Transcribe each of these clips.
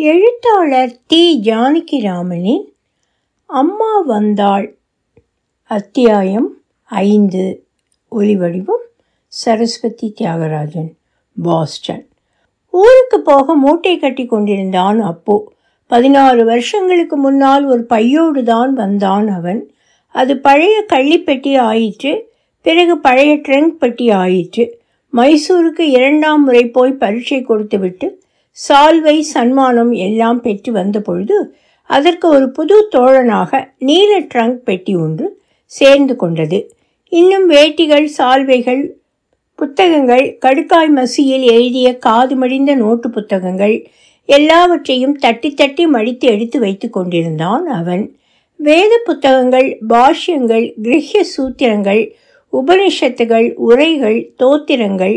எழுத்தாளர் தி ஜானகிராமனின் அம்மா வந்தாள். அத்தியாயம் ஐந்து. ஒலிவடிவம் சரஸ்வதி தியாகராஜன் பாஸ்டன். ஊருக்கு போக மூட்டை கட்டி கொண்டிருந்தான் அப்போ. பதினாறு வருஷங்களுக்கு முன்னால் ஒரு பையோடு தான் வந்தான் அவன். அது பழைய கள்ளிப்பெட்டி ஆயிற்று பிறகு பழைய ட்ரங்க் பெட்டி ஆயிற்று. மைசூருக்கு இரண்டாம் முறை போய் பரீட்சை கொடுத்துவிட்டு சால்வை சன்மானம் எல்லாம் பெற்று வந்த பொழுது அதற்கு ஒரு புது தோழனாக நீல ட்ரங்க் பெட்டி ஒன்று சேர்ந்து கொண்டது. இன்னும் வேட்டிகள் சால்வைகள் புத்தகங்கள் கடுக்காய் மசியில் எழுதிய காது மடிந்த நோட்டு புத்தகங்கள் எல்லாவற்றையும் தட்டி தட்டி மடித்து எடுத்து வைத்து கொண்டிருந்தான் அவன். வேத புத்தகங்கள் பாஷ்யங்கள் கிரகிய சூத்திரங்கள் உபனிஷத்துகள் உரைகள் தோத்திரங்கள்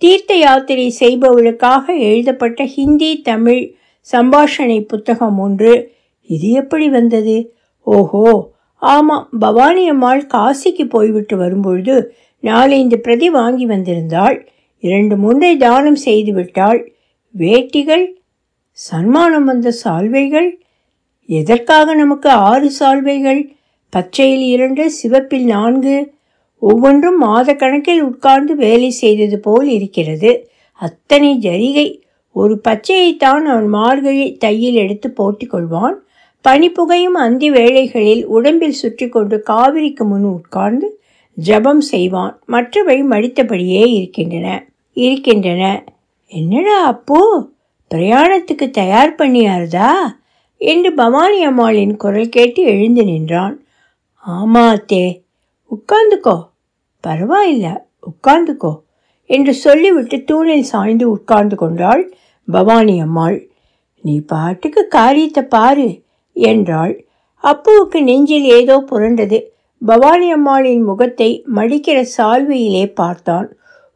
தீர்த்த யாத்திரை செய்பவளுக்காக எழுதப்பட்ட ஹிந்தி தமிழ் சம்பாஷணை புத்தகம் ஒன்று. இது எப்படி வந்தது? ஓஹோ ஆமாம். பவானி அம்மாள் காசிக்கு போய்விட்டு வரும்பொழுது நாலைந்து பிரதி வாங்கி வந்திருந்தாள். இரண்டு முன்றை தானம் செய்து விட்டாள். வேட்டிகள் சன்மானம் வந்த சால்வைகள் எதற்காக நமக்கு ஆறு சால்வைகள்? பச்சையில் இரண்டு சிவப்பில் நான்கு. ஒவ்வொன்றும் மாத கணக்கில் உட்கார்ந்து வேலை செய்தது போல் இருக்கிறது. அத்தனை ஜரிகை. ஒரு பச்சையைத்தான் அவன் மார்கழி தையில் எடுத்து போட்டிக் கொள்வான். பனிப்புகையும் அந்தி வேளைகளில் உடம்பில் சுற்றி கொண்டு காவிரிக்கு முன் உட்கார்ந்து ஜபம் செய்வான். மற்றவை மடித்தபடியே இருக்கின்றன. இருக்கின்றன. என்னடா அப்போ? பிரயாணத்துக்கு தயார் பண்ணியாருதா? என்று பவானி அம்மாளின் குரல் கேட்டு எழுந்து நின்றான். ஆமா அத்தே உட்கார்ந்துக்கோ. பரவாயில்ல உட்கார்ந்துக்கோ என்று சொல்லிவிட்டு தூணில் சாய்ந்து உட்கார்ந்து கொண்டாள் பவானி அம்மாள். நீ பாட்டுக்கு காரியத்தை பாரு என்றாள். அப்புவுக்கு நெஞ்சில் ஏதோ புரண்டது. பவானி அம்மாளின் முகத்தை மடிக்கிற சால்வையிலே பார்த்தான்.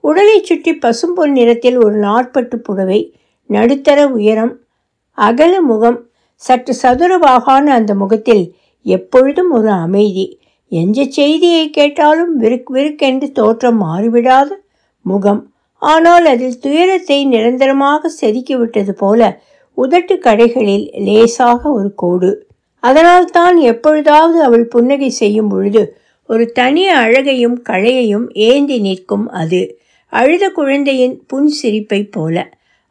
உடலை சுற்றி பசும்பொன் நிறத்தில் ஒரு நாட்பட்டு புடவை நடுத்தர உயரம் அகல முகம் சற்று சதுரவாகான அந்த முகத்தில் எப்பொழுதும் ஒரு அமைதி. எந்த செய்தியை கேட்டாலும் விருக் விருக்கென்று தோற்றம் மாறிவிடாத. முகம். ஆனால் அதில் துயரத்தை நிரந்தரமாக செதுக்கிவிட்டது போல உதட்டு கடைகளில் லேசாக ஒரு கோடு. அதனால் தான் எப்பொழுதாவது அவள் புன்னகை செய்யும் பொழுது ஒரு தனி அழகையும் களையையும் ஏந்தி நிற்கும் அது. அழுத குழந்தையின் புன் சிரிப்பை போல.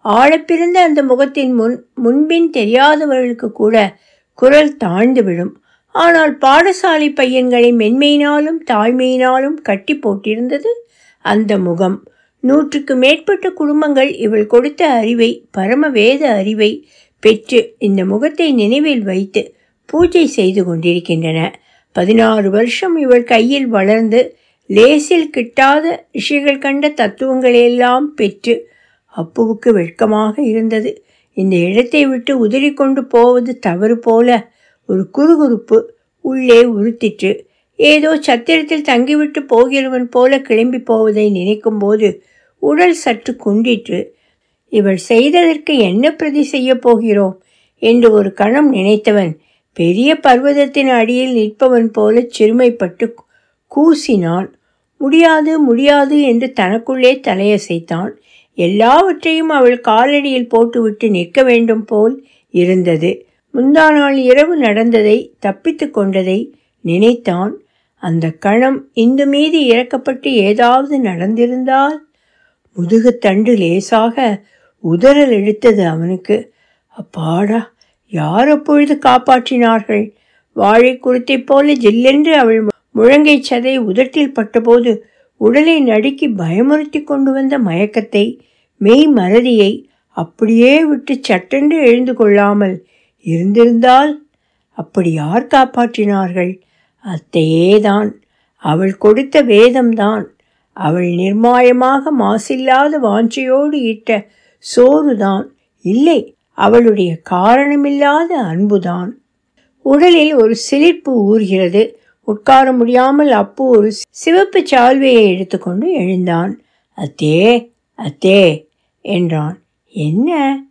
ஆழப்பிறந்த அந்த முகத்தின் முன் முன்பின் தெரியாதவர்களுக்கு கூட குரல் தாழ்ந்து விடும் ஆனால் பாடசாலை பையன்களை மென்மையினாலும் தாய்மையினாலும் கட்டி போட்டிருந்தது அந்த முகம். நூற்றுக்கு மேற்பட்ட குடும்பங்கள் இவள் கொடுத்த அறிவை பரம வேத அறிவை பெற்று இந்த முகத்தை நினைவில் வைத்து பூஜை செய்து கொண்டிருக்கின்றன. பதினாறு வருஷம் இவள் கையில் வளர்ந்து லேசில் கிட்டாத ரிஷிகள் கண்ட தத்துவங்களையெல்லாம் பெற்று அப்புவுக்கு வெட்கமாக இருந்தது. இந்த இடத்தை விட்டு உதறிக்கொண்டு போவது தவறு போல ஒரு குறுகுறுப்பு உள்ளே உறுத்திற்று. ஏதோ சத்திரத்தில் தங்கிவிட்டு போகிறவன் போல கிளம்பி போவதை நினைக்கும் போது உடல் சற்று குண்டிற்று இவள் செய்ததற்கு என்ன பிரதி செய்ய போகிறோம்? என்று ஒரு கணம் நினைத்தவன் பெரிய பர்வதத்தின் அடியில் நிற்பவன் போல சிறுமைப்பட்டு கூசினான். முடியாது முடியாது என்று தனக்குள்ளே தலையசைத்தான். எல்லாவற்றையும் அவள் காலடியில் போட்டுவிட்டு நிற்க வேண்டும் போல் இருந்தது. முந்தா நாள் இரவு நடந்ததை தப்பித்து கொண்டதை நினைத்தான். அந்த கணம் இந்து மீது இறக்கப்பட்டு ஏதாவது நடந்திருந்தால் முதுகுத்தண்டு லேசாக உதறல் எடுத்தது அவனுக்கு. அப்பாடா யார் அப்பொழுது காப்பாற்றினார்கள்? வாழை குருத்தை போல ஜில்லென்று அவள் முழங்கை சதை உதட்டில் பட்டபோது உடலை நடுக்கி பயமுறுத்தி கொண்டு வந்த மயக்கத்தை மெய் மறதியை அப்படியே விட்டு சட்டென்று எழுந்து கொள்ளாமல் இருந்திருந்தால் அப்படி யார் காப்பாற்றினார்கள்? அத்தையேதான். அவள் கொடுத்த வேதம்தான். அவள் நிர்மாயமாக மாசில்லாத வாஞ்சையோடு இட்ட சோறுதான். இல்லை அவளுடைய காரணமில்லாத அன்புதான். உடலில் ஒரு சிலிர்ப்பு ஊறுகிறது. உட்கார முடியாமல் அப்பு ஒரு சிவப்பு சால்வையை எடுத்துக்கொண்டு எழுந்தான். அத்தே அத்தே என்றான். என்ன?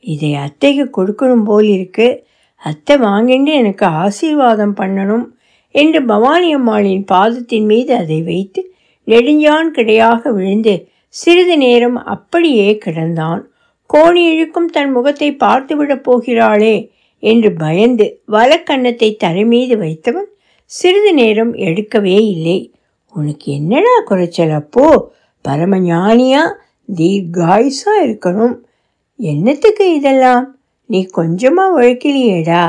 இதை அத்தைக்கு கொடுக்கணும் போல் இருக்கு. அத்தை வாங்கிட்டு எனக்கு ஆசீர்வாதம் பண்ணணும் என்று பவானி அம்மாளின் பாதத்தின் மீது அதை வைத்து நெடுஞ்சான் கிடையாக விழுந்து சிறிது நேரம் அப்படியே கிடந்தான். கோணி இழுக்கும் தன் முகத்தை பார்த்துவிடப் போகிறாளே என்று பயந்து வலக்கன்னத்தை தரை மீது வைத்தவன் சிறிது நேரம் எடுக்கவே இல்லை. உனக்கு என்னடா குறைச்சல் அப்போ? பரம ஞானியா தீர்காயுசா இருக்கணும். என்னத்துக்கு இதெல்லாம்? நீ கொஞ்சமா உழைக்கலையேடா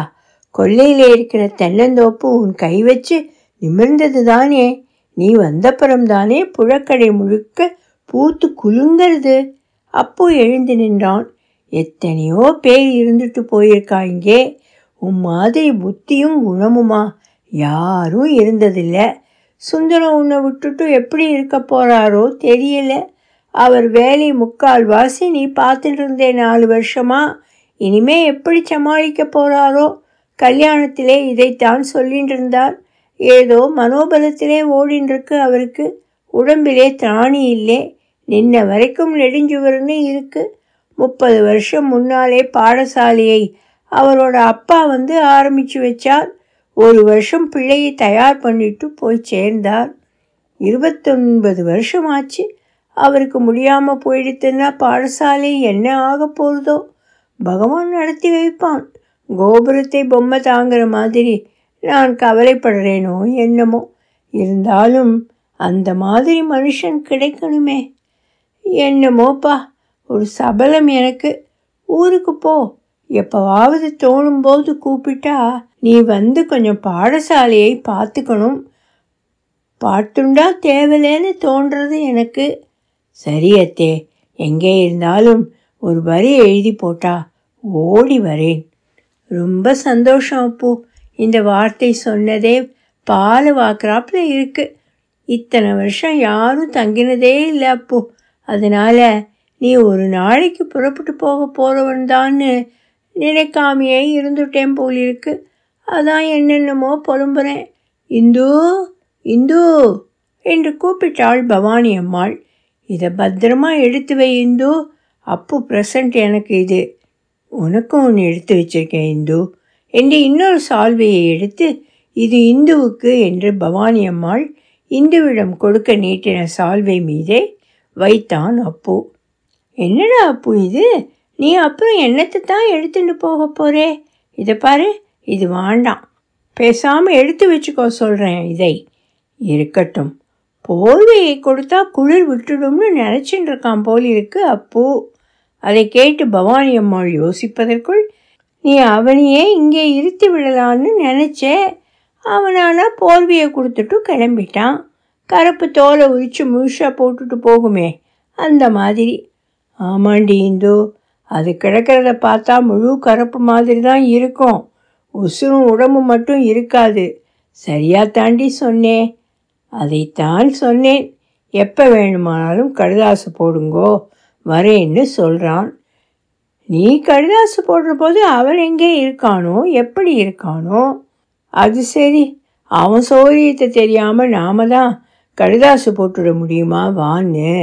கொல்லையில இருக்கிற தென்னந்தோப்பு உன் கை வச்சு நிமிர்ந்தது தானே நீ வந்தப்புறம் தானே புழக்கடை முழுக்க பூத்து குலுங்கிறது. அப்போ எழுந்து நின்றான். எத்தனையோ பேர் இருந்துட்டு போயிருக்கா இங்கே. உன் மாதிரி புத்தியும் குணமுமா? யாரும் இருந்ததில்லை. சுந்தரம் உன்னை விட்டுட்டு எப்படி இருக்க போறாரோ தெரியல. அவர் வேலை முக்கால் வாசி நீ பார்த்துட்டு இருந்தே நாலு வருஷமா? இனிமே எப்படி சமாளிக்க போறாரோ? கல்யாணத்திலே இதைத்தான் சொல்லிட்டு இருந்தார் ஏதோ மனோபலத்திலே ஓடின்றிருக்கு அவருக்கு. உடம்பிலே திராணி இல்லை. நின்ன வரைக்கும் நெடுஞ்சுவர்னு இருக்கு. முப்பது வருஷம் முன்னாலே பாடசாலையை அவரோட அப்பா வந்து ஆரம்பித்து வச்சார். ஒரு வருஷம் பிள்ளையை தயார் பண்ணிட்டு போய் சேர்ந்தார். இருபத்தொன்பது வருஷம் ஆச்சு. அவருக்கு முடியாமல் போயிடுத்துன்னா பாடசாலை என்ன ஆக போகிறதோ பகவான் நடத்தி வைப்பான். கோபுரத்தை பொம்மை தாங்குற மாதிரி நான் கவலைப்படுறேனோ என்னமோ. இருந்தாலும் அந்த மாதிரி மனுஷன் கிடைக்கணுமே. என்னமோப்பா ஒரு சபலம் எனக்கு. ஊருக்கு போ. எப்போவாவது தோணும்போது கூப்பிட்டா நீ வந்து கொஞ்சம் பாடசாலையை பார்த்துக்கணும். பாட்டுண்டா தேவையில்லைன்னு தோன்றது எனக்கு. சரி அத்தே. எங்கே இருந்தாலும் ஒரு வரி எழுதி போட்டா ஓடி வரேன். ரொம்ப சந்தோஷம் அப்போ. இந்த வார்த்தை சொன்னதே பால் வாக்குறாப்புல இருக்கு. இத்தனை வருஷம் யாரும் தங்கினதே இல்லை அப்போ. அதனால நீ ஒரு நாளைக்கு புறப்பட்டு போக போகிறவன் தான்னு நினைக்காமையே இருந்துட்டேன் போல் இருக்கு. அதான் என்னென்னமோ புலம்புறேன். இந்து இந்து என்று கூப்பிட்டாள் பவானி அம்மாள். இதை பத்திரமா எடுத்து வை இந்து. அப்பு ப்ரெசண்ட் எனக்கு இது. உனக்கும் ஒன்று எடுத்து வச்சிருக்கேன் இந்து. என்று இன்னொரு சால்வையை எடுத்து இது இந்துவுக்கு என்று பவானி அம்மாள் இந்துவிடம் கொடுக்க நீட்டின சால்வை மீதே வைத்தான் அப்பு. என்னடா அப்பு இது? நீ அப்புறம் என்னத்தை தான் எடுத்துட்டு போக போறே? இதை பாரு இது வேண்டாம். பேசாமல் எடுத்து வச்சுக்கோ சொல்கிறேன் இதை. இருக்கட்டும். போர்வையை கொடுத்தா குளிர் விட்டுடும்னு நினச்சின்னு இருக்கான் போல் இருக்கு அப்போ. அதை கேட்டு பவானி அம்மாள் யோசிப்பதற்குள் நீ அவனையே இங்கே இருத்தி விடலான்னு நினச்சே. அவனானா போர்வையை கொடுத்துட்டு கிளம்பிட்டான். கருப்பு தோலை உரிச்சு முழுசாக போட்டுட்டு போகுமே அந்த மாதிரி. ஆமாண்டி இந்து அது கிடக்கிறத பார்த்தா முழு கருப்பு மாதிரி தான் இருக்கும். உசுரும் உடம்பு மட்டும் இருக்காது. சரியா தாண்டி சொன்னேன் அதைத்தான் சொன்னேன். எப்போ வேணுமானாலும் கடுதாசு போடுங்கோ வரேன்னு சொல்கிறான் நீ கடுதாசு போடுற போது அவன் எங்கே இருக்கானோ எப்படி இருக்கானோ? அது சரி அவன் சௌரியத்தை தெரியாமல் நாம தான் கடுதாசு போட்டுட முடியுமா வான்னு.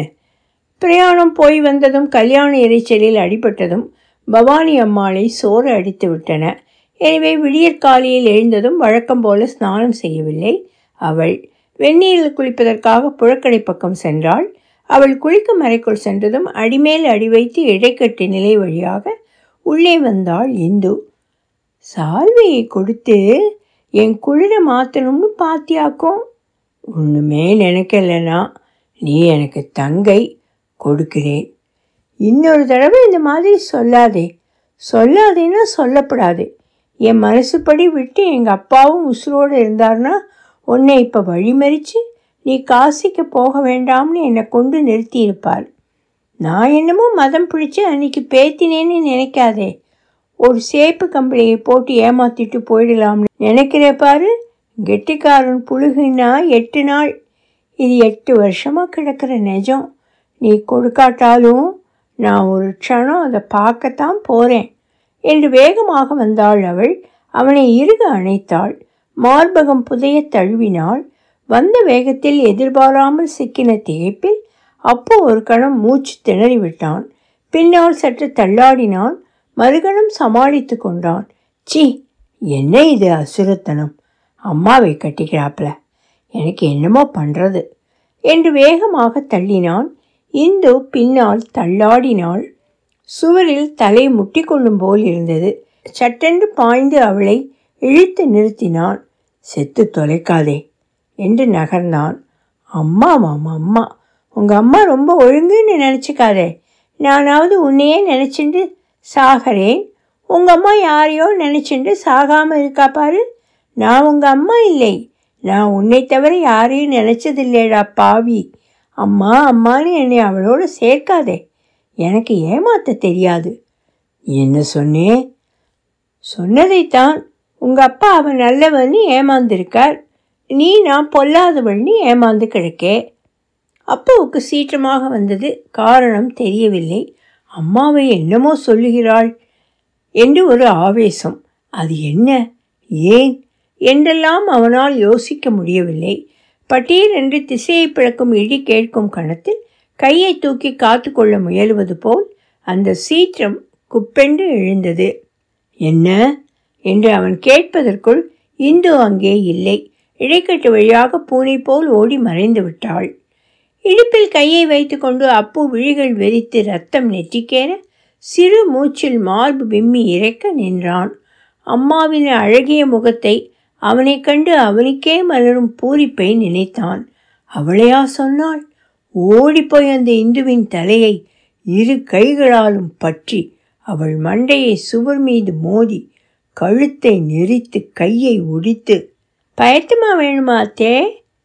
பிரயாணம் போய் வந்ததும் கல்யாண இறைச்சலில் அடிபட்டதும் பவானி அம்மாளை சோறு அடித்து விட்டன. எனவே விடியற்காலையில் எழுந்ததும் வழக்கம் போல ஸ்நானம் செய்யவில்லை அவள். வெந்நீரில் குளிப்பதற்காக புழக்கடை பக்கம் சென்றாள். அவள் குளிக்கும் அறைக்குள் சென்றதும் அடிமேல் அடி வைத்து இடைக்கட்டு நிலை வழியாக உள்ளே வந்தாள் இந்து. சால்வையை கொடுத்து என் குளிர மாற்றணும்னு பாத்தியாக்கும் ஒன்றுமே நினைக்கலனா நீ எனக்கு தங்கை கொடுக்கிறேன். இன்னொரு தடவை இந்த மாதிரி சொல்லாதே. சொல்லாதேன்னா சொல்லப்படாது. என் மனசுப்படி விட்டு எங்கள் அப்பாவும் உசுரோடு இருந்தாருன்னா உன்னை இப்போ வழிமறிச்சு நீ காசிக்கு போக வேண்டாம்னு என்னை கொண்டு நிறுத்தியிருப்பார் நான் என்னமோ மதம் பிடிச்சு அன்னைக்கு பேத்தினேன்னு நினைக்காதே. ஒரு சேப்பு கம்பளியை போட்டு ஏமாத்திட்டு போயிடலாம்னு நினைக்கிறே பாரு. கெட்டிக்காரன் புழுகுன்னா எட்டு நாள். இது எட்டு வருஷமாக கிடக்கிற நிஜம். நீ கொடுக்காட்டாலும் நான் ஒரு க்ஷணம் அதை பார்க்கத்தான் போகிறேன் என்று வேகமாக வந்தாள் அவள். அவனை இறுக அணைத்தாள். மார்பகம் புதைய தழுவினாள் வந்த வேகத்தில் எதிர்பாராமல் சிக்கின திகைப்பில் அப்போ ஒரு கணம் மூச்சு திணறிவிட்டான். பின்னால் சற்று தள்ளாடினான். மறுகணம் சமாளித்து கொண்டான். சி என்ன இது அசுரத்தனம்? அம்மாவை கட்டிக்கிறாப்ல. எனக்கு என்னமோ பண்ணுறது என்று வேகமாக தள்ளினான். இந்து பின்னால் தள்ளாடினாள். சுவரில் தலை முட்டி கொள்ளும் போல் இருந்தது. சட்டென்று பாய்ந்து அவளை இழுத்து நிறுத்தினான். செத்து தொலைக்காதே என்று நகர்ந்தான். அம்மா மாமா அம்மா உங்கள் அம்மா ரொம்ப ஒழுங்குன்னு நினச்சிக்காதே. நானாவது உன்னையே நினச்சிட்டு சாகிறேன். உங்கள் அம்மா யாரையோ நினச்சிட்டு சாகாமல் இருக்கா பாரு. நான் உங்கள் அம்மா இல்லை. நான் உன்னை தவிர யாரையும் நினச்சதில்லைடா பாவி. அம்மா அம்மானு என்னை அவளோட சேர்க்காதே. எனக்கு ஏமாத்த தெரியாது. என்ன சொன்னேன் சொன்னதைத்தான் உங்கள் அப்பா அவன் நல்லவன்னு ஏமாந்திருக்கார். நீ நான் பொல்லாதவள்னு ஏமாந்து கிடக்கே. அப்பாவுக்கு சீற்றமாக வந்தது காரணம் தெரியவில்லை. அம்மாவை என்னமோ சொல்லுகிறாள் என்று ஒரு ஆவேசம். அது என்ன? ஏன்? என்றெல்லாம் அவனால் யோசிக்க முடியவில்லை. பட்டீர் என்று திசையை பிளக்கும் இடி கேட்கும் கணத்தில் கையை தூக்கி காத்து கொள்ள முயலுவது போல் அந்த சீற்றம் குப்பென்று எழுந்தது. என்ன? என்று அவன் கேட்பதற்குள் இந்து அங்கே இல்லை. இடைக்கட்டு வழியாக பூனை போல் ஓடி மறைந்து விட்டாள். இடுப்பில் கையை வைத்துக்கொண்டு அப்பு விழிகள் வெறித்து ரத்தம் நெற்றிக்கேற சிறு மூச்சில் மார்பு விம்மி இறைக்க நின்றான். அம்மாவின் அழகிய முகத்தை அவனை கண்டு அவனுக்கே மலரும் பூரிப்பை நினைத்தான். அவளையா? சொன்னாள். ஓடிப்போய் அந்த இந்துவின் தலையை இரு கைகளாலும் பற்றி அவள் மண்டையை சுவர் மீது மோதி கழுத்தை நெரித்து கையை ஒடித்து பயத்துமா வேணுமா அத்தே?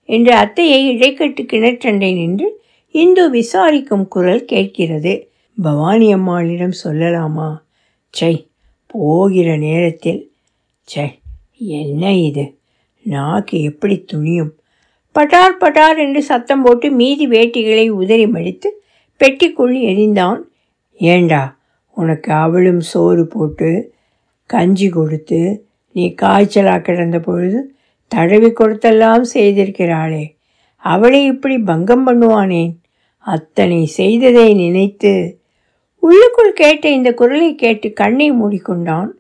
என்று அத்தையை இடைக்கட்டு கிணற்றண்டை நின்று இந்து விசாரிக்கும் குரல் கேட்கிறது. பவானி அம்மாளிடம் சொல்லலாமா? சை போகிற நேரத்தில். சை என்ன இது? நாக்கு எப்படி துணியும்? பட்டார் பட்டார் என்று சத்தம் போட்டு மீதி வேட்டிகளை உதறி மடித்து பெட்டிக்குள் எரிந்தான் ஏண்டா உனக்கு அவளும் சோறு போட்டு கஞ்சி கொடுத்து நீ காய்ச்சலாக கிடந்த பொழுது தடவி கொடுத்தெல்லாம் செய்திருக்கிறாளே. அவளை இப்படி பங்கம் பண்ணுவானேன் அத்தனை செய்ததை நினைத்து உள்ளுக்குள் கேட்ட இந்த குரலை கேட்டு கண்ணை மூடிக்கொண்டான்.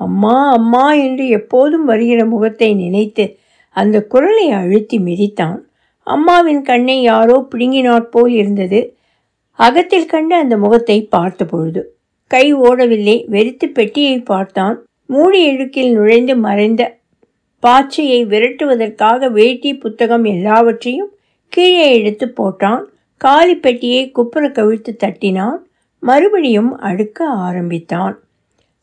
அம்மா அம்மா என்று எப்போதும் வருகிற முகத்தை நினைத்து அந்த குரலை அழுத்தி மிதித்தான். அம்மாவின் கண்ணை யாரோ பிடுங்கினாற் போல் இருந்தது. அகத்தில் கண்டு அந்த முகத்தை பார்த்த பொழுது கை ஓடவில்லை. வெறித்து பெட்டியை பார்த்தான். மூடி இழுக்கில் நுழைந்து மறைந்த பாச்சையை விரட்டுவதற்காக வேட்டி புத்தகம் எல்லாவற்றையும் கீழே எடுத்து போட்டான். காலி பெட்டியை குப்புற கவிழ்த்து தட்டினான். மறுபடியும் அடுக்க ஆரம்பித்தான்.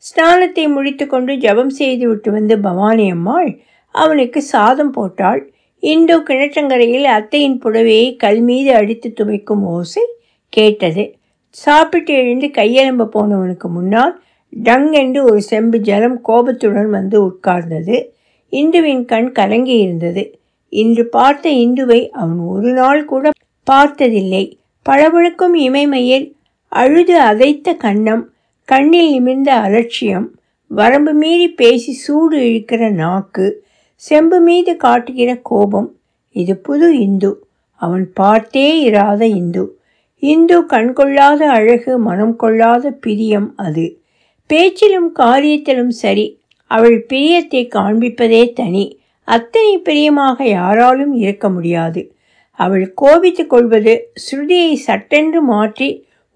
ஸ்நானத்தை முடித்துக்கொண்டு ஜபம் செய்துவிட்டு வந்து பவானி அம்மாள் அவனுக்கு சாதம் போட்டாள். இந்து கிணற்றங்கரையில் அத்தையின் புடவையை கல் மீது அடித்து துவைக்கும் ஓசை கேட்டது. சாப்பிட்டு எழுந்து கையெலும்ப போனவனுக்கு முன்னால் டங் என்று ஒரு செம்பு ஜலம் கோபத்துடன் வந்து உட்கார்ந்தது. இந்துவின் கண் கலங்கி இருந்தது. இன்று பார்த்த இந்துவை அவன் ஒரு நாள் கூட பார்த்ததில்லை. பளபழுக்கும் இமைமையில் அழுது அதைத்த கண்ணம் கண்ணில் நிமிர்ந்த அலட்சியம் வரம்பு மீறி பேசி சூடு இழுக்கிற நாக்கு செம்பு மீது காட்டுகிற கோபம். இது புது இந்து. அவன் பார்த்தே இராத இந்து. இந்து கண்கொள்ளாத அழகு மனம் கொள்ளாத பிரியம் அது. பேச்சிலும் காரியத்திலும் சரி அவள் பிரியத்தை காண்பிப்பதே தனி. அத்தனை பிரியமாக யாராலும் இருக்க முடியாது. அவள் கோபித்து கொள்வது ஸ்ருதியை சட்டென்று மாற்றி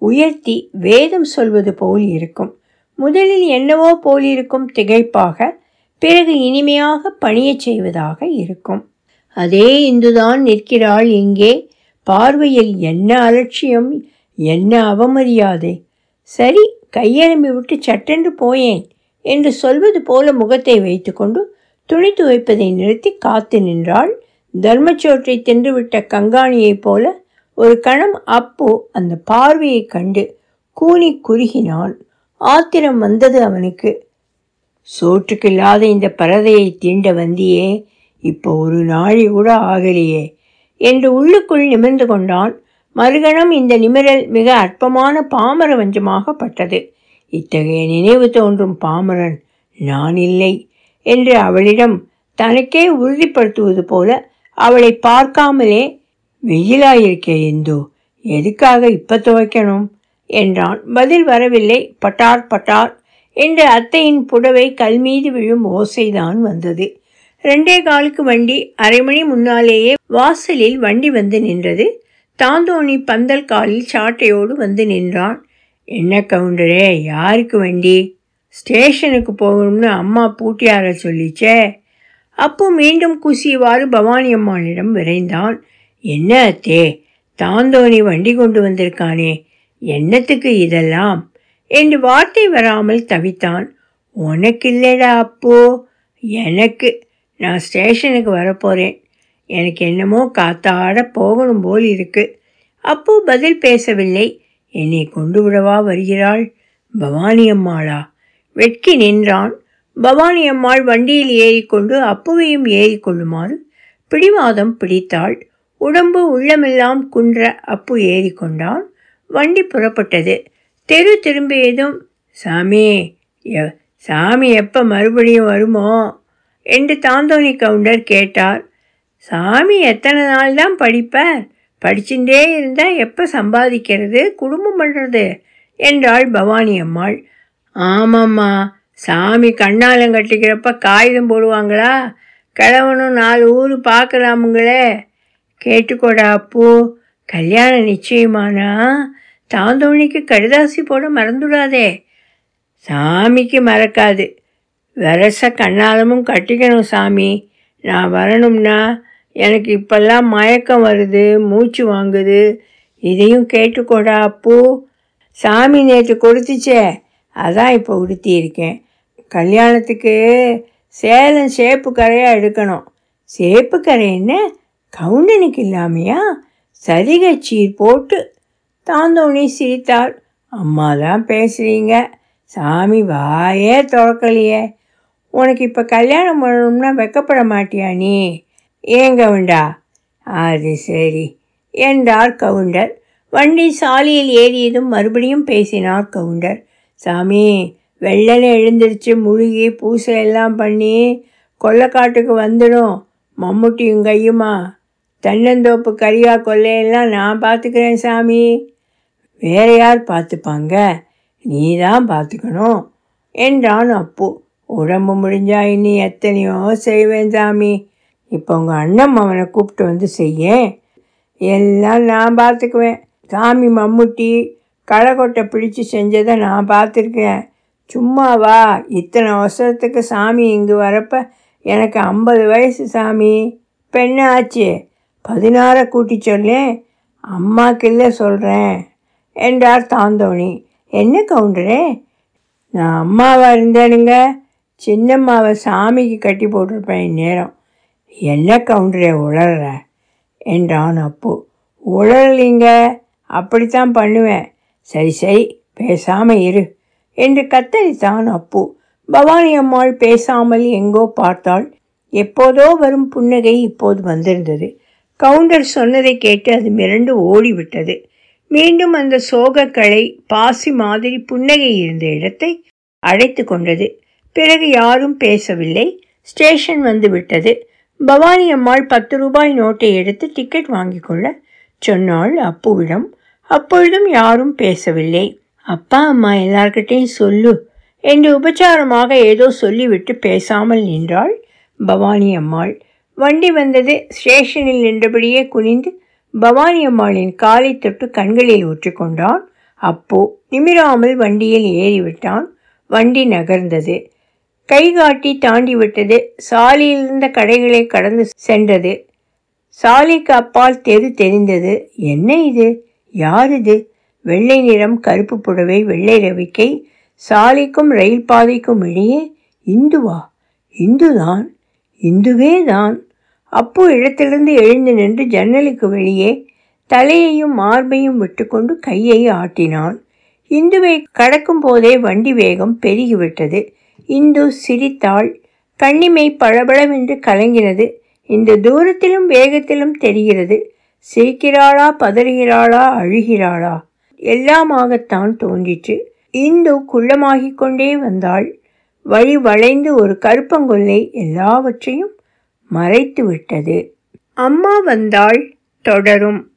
உயர்த்தி வேதம் சொல்வது போல் இருக்கும். முதலில் என்னவோ போலிருக்கும் திகைப்பாக பிறகு இனிமையாக பணியச் செய்வதாக இருக்கும். அதே இந்துதான் நிற்கிறாள் இங்கே பார்வையில் என்ன அலட்சியம் என்ன அவமரியாதை? சரி கையெழும்பி விட்டு சட்டென்று போயேன் என்று சொல்வது போல முகத்தை வைத்துக்கொண்டு துணி துவைப்பதை நிறுத்தி காத்து நின்றாள். தர்மச்சோற்றை தின்றுவிட்ட கங்காணியைப் போல ஒரு கணம் அப்போ அந்த பார்வையை கண்டு கூனி குறுகினான் ஆத்திரம் வந்தது அவனுக்கு. சோற்றுக்கில்லாத இந்த பரதையை தீண்ட வந்தியே இப்போ ஒரு நாழி கூட ஆகலையே. என்று உள்ளுக்குள் நிமிர்ந்து கொண்டான். மறுகணம் இந்த நிமிரல் மிக அற்பமான பாமர வஞ்சமாகப்பட்டது. இத்தகைய நினைவு தோன்றும் பாமரன் நான் இல்லை என்று அவளிடம் தனக்கே உறுதிப்படுத்துவது போல அவளை பார்க்காமலே வெயிலாயிருக்கே இந்து எதுக்காக இப்போ துவைக்கணும்? என்றான். பதில் வரவில்லை பட்டார் பட்டார் என்று அத்தையின் புடவை கல் மீது விழும் ஓசைதான் வந்தது. ரெண்டே காலுக்கு வண்டி அரை மணி முன்னாலேயே வாசலில் வண்டி வந்து நின்றது. தாந்தோணி பந்தல் காலில் சாட்டையோடு வந்து நின்றான். என்ன கவுண்டரே யாருக்கு வண்டி? ஸ்டேஷனுக்கு போகணும்னு அம்மா பூட்டியார சொல்லிச்சே. அப்போ மீண்டும் குசியவாறு பவானி அம்மாளிடம் விரைந்தான். என்ன அத்தே தாந்தோணி வண்டி கொண்டு வந்திருக்கானே என்னத்துக்கு இதெல்லாம்? என்று வார்த்தை வராமல் தவித்தான். உனக்கு இல்லைடா அப்போ எனக்கு நான் ஸ்டேஷனுக்கு வரப்போகிறேன் எனக்கு என்னமோ காத்தாட போகணும் போல் இருக்கு. அப்போ பதில் பேசவில்லை. என்னை கொண்டு விடவா வருகிறாள்? பவானி அம்மாளா? வெட்கி நின்றான். பவானி அம்மாள் வண்டியில் ஏறிக்கொண்டு அப்புவையும் ஏறிக்கொள்ளுமாறு பிடிவாதம் பிடித்தாள். உடம்பு உள்ளமெல்லாம் குன்ற அப்பு ஏறிக்கொண்டான். வண்டி புறப்பட்டது. தெரு திரும்பியதும் சாமி சாமி எப்போ மறுபடியும் வருமோ? என்று தாந்தோணி கவுண்டர் கேட்டார். சாமி எத்தனை நாள் தான் படிப்பார்? படிச்சுட்டே இருந்தால் எப்போ சம்பாதிக்கிறது? குடும்பம் பண்ணுறது என்றாள் பவானி அம்மாள். ஆமாம்மா சாமி கண்ணாலம் கட்டிக்கிறப்ப காகிதம் போடுவாங்களா? கிழவனும் நாலு ஊர் பார்க்கலாமுங்களே. கேட்டுக்கோடா அப்போ கல்யாணம் நிச்சயமானா? தாந்தோணிக்கு கடிதாசி போட மறந்துடாதே. சாமிக்கு மறக்காது. வரச கண்ணாலமும் கட்டிக்கணும் சாமி. நான் வரணும்னா எனக்கு இப்பெல்லாம் மயக்கம் வருது மூச்சு வாங்குது. இதையும் கேட்டுக்கோடா அப்பூ சாமி நேற்று கொடுத்துச்சே. அதான் இப்போ உடுத்தியிருக்கேன். கல்யாணத்துக்கு சேலம் சேப்பு கரையாக எடுக்கணும். சேப்பு கரை என்ன? கவுண்டனுக்கு இல்லாமையா? சரிகச்சீர் சீர் போட்டு தாந்தோணி சிரித்தாள். அம்மா தான் பேசுகிறீங்க சாமி வாயே திறக்கலையே. உனக்கு இப்போ கல்யாணம் பண்ணணும்னா வெக்கப்பட மாட்டியா நீ? ஏங்க உண்டா அது சரி. என்றார் கவுண்டர். வண்டி சாலையில் ஏறியதும் மறுபடியும் பேசினார் கவுண்டர். சாமி வெள்ளனை எழுந்திருச்சு முழுகி பூசை எல்லாம் பண்ணி கொல்லைக்காட்டுக்கு வந்துடும். மம்முட்டியும் கையுமா? தென்னந்தோப்பு கரியா கொல்லையெல்லாம் நான் பார்த்துக்கிறேன் சாமி. வேற யார் பார்த்துப்பாங்க? நீ தான் பார்த்துக்கணும் என்றான் அப்பு. உடம்பு முடிஞ்சா இனி எத்தனையோ செய்வேன் சாமி. இப்போ உங்கள் அண்ணன் அவனை கூப்பிட்டு வந்து செய்யேன் எல்லாம் நான் பார்த்துக்குவேன் சாமி மம்முட்டி களைக்கொட்டை பிடிச்சி செஞ்சதை நான் பார்த்துருக்கேன் சும்மாவா இத்தனை வருஷத்துக்கு சாமி இங்கே வரப்ப எனக்கு ஐம்பது வயசு சாமி. பெண்ணை ஆச்சு? பதினாறை கூட்டி சொல்லேன் அம்மாக்கு இல்லை சொல்கிறேன் என்றார் தாந்தோணி. என்ன கவுண்டரே? நான் அம்மாவாக இருந்தேனுங்க. சின்னம்மாவை சாமிக்கு கட்டி போட்டிருப்பேன் இந்நேரம். என்ன கவுண்டரே உழற என்றான் அப்பு. உளரலிங்க அப்படித்தான் பண்ணுவேன். சரி சரி பேசாம இரு என்று கத்தரித்தான் அப்பு. பவானி அம்மாள் பேசாமல் எங்கோ பார்த்தாள். எப்போதோ வரும் புன்னகை இப்போது வந்திருந்தது. கவுண்டர் சொன்னதை கேட்டு அது மிரண்டு ஓடிவிட்டது. மீண்டும் அந்த சோகக்களை பாசி மாதிரி புன்னகை இருந்த இடத்தை அழைத்து கொண்டது. பிறகு யாரும் பேசவில்லை. ஸ்டேஷன் வந்து விட்டது. பவானி அம்மாள் பத்து ரூபாய் நோட்டை எடுத்து டிக்கெட் வாங்கிக் கொள்ள சொன்னாள் அப்புவிடம். அப்பொழுதும் யாரும் பேசவில்லை. அப்பா அம்மா எல்லார்கிட்டையும் சொல்லு என்று உபச்சாரமாக ஏதோ சொல்லிவிட்டு பேசாமல் நின்றாள் பவானி அம்மாள். வண்டி வந்தது. ஸ்டேஷனில் நின்றபடியே குனிந்து பவானி அம்மாளின் காலை தொட்டு கண்களில் ஊற்றிக்கொண்டான். அப்போ நிமிராமல் வண்டியில் ஏறிவிட்டான். வண்டி நகர்ந்தது. கை காட்டி தாண்டி விட்டது சாலையில் இருந்த கடைகளை கடந்து சென்றது. சாலைக்கு அப்பால் தெரு தெரிந்தது. என்ன இது? யார் இது? வெள்ளை நிறம் கருப்பு புடவை வெள்ளை ரவிக்கை. சாலைக்கும் ரயில் பாதைக்கும் இடையே இந்துவா? இந்துதான்? இந்துவே தான் அப்போ இடத்திலிருந்து எழுந்து நின்று ஜன்னலுக்கு வெளியே தலையையும் மார்பையும் விட்டுக்கொண்டு கையை ஆட்டினான். இந்துவை கடக்கும் போதே வண்டி வேகம் பெருகிவிட்டது. இந்து சிரித்தாள். கண்ணிமை பளபளவென்று கலங்கினது. இந்த தூரத்திலும் வேகத்திலும் தெரிகிறது. சிரிக்கிறாளா பதறுகிறாளா அழுகிறாளா? எல்லாமாகத்தான் தோன்றிற்று. இந்து குள்ளமாகிக் கொண்டே வந்தாள். வழி வளைந்து ஒரு கருப்பங்கொல்லை எல்லாவற்றையும் மறைத்து விட்டது அம்மா வந்தாள். தொடரும்.